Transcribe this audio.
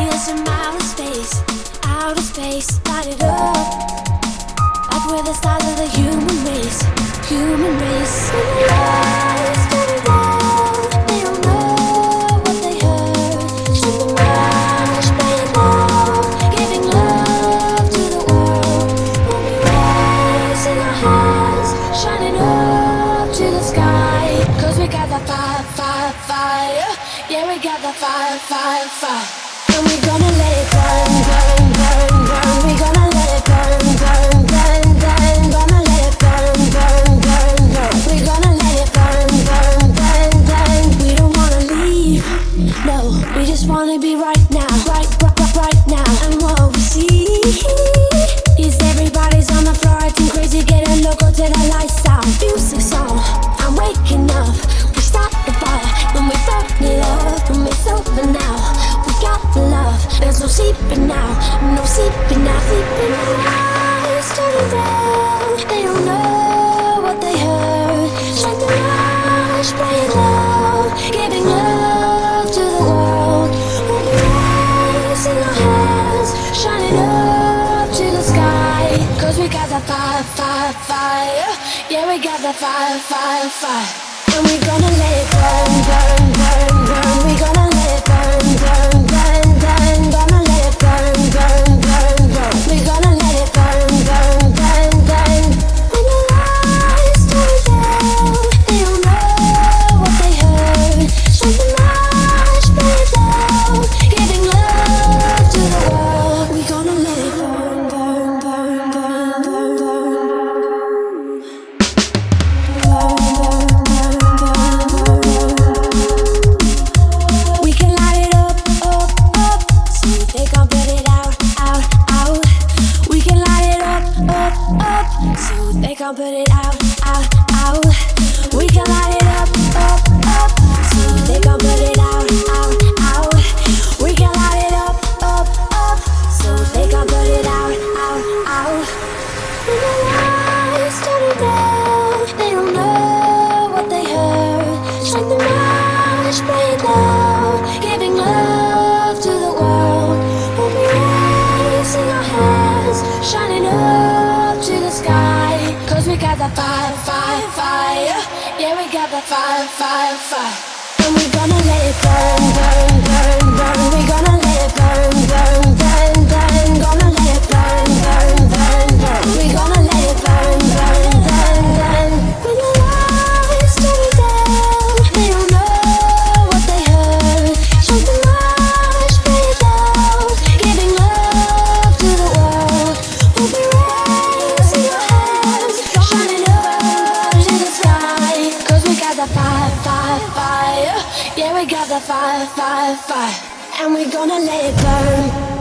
outer space, outer space, light it up. The stars of the human race, human race. They don't know what they heard. Giving love to the world. Be our shining up to the sky. Cause we got the fire, fire, fire. Yeah, we got the fire, fire, fire. We just wanna be right, sleeping now, no sleeping now, sleeping now. It's turning down, they don't know what they heard. Shine the light, play it loud, giving love to the world. We'll be raising our hands, shining up to the sky. Cause we got the fire, fire, fire. Yeah, we got the fire, fire, fire. And we gonna let it burn, burn, burn, burn. We gonna up, so they can put it out, out, out. We can light it up, up, up, so they can put it out, out, out. We can light it up, up, up, so they can put it out, out, out. When the lights turn down, they don't know what they heard. Shine the light, play it loud, the fire, fire, fire. Yeah, we got the fire, fire, fire. And we're gonna let it burn, burn, got the fire, fire, fire. Yeah, we got the fire, fire, fire. And we're gonna let it burn.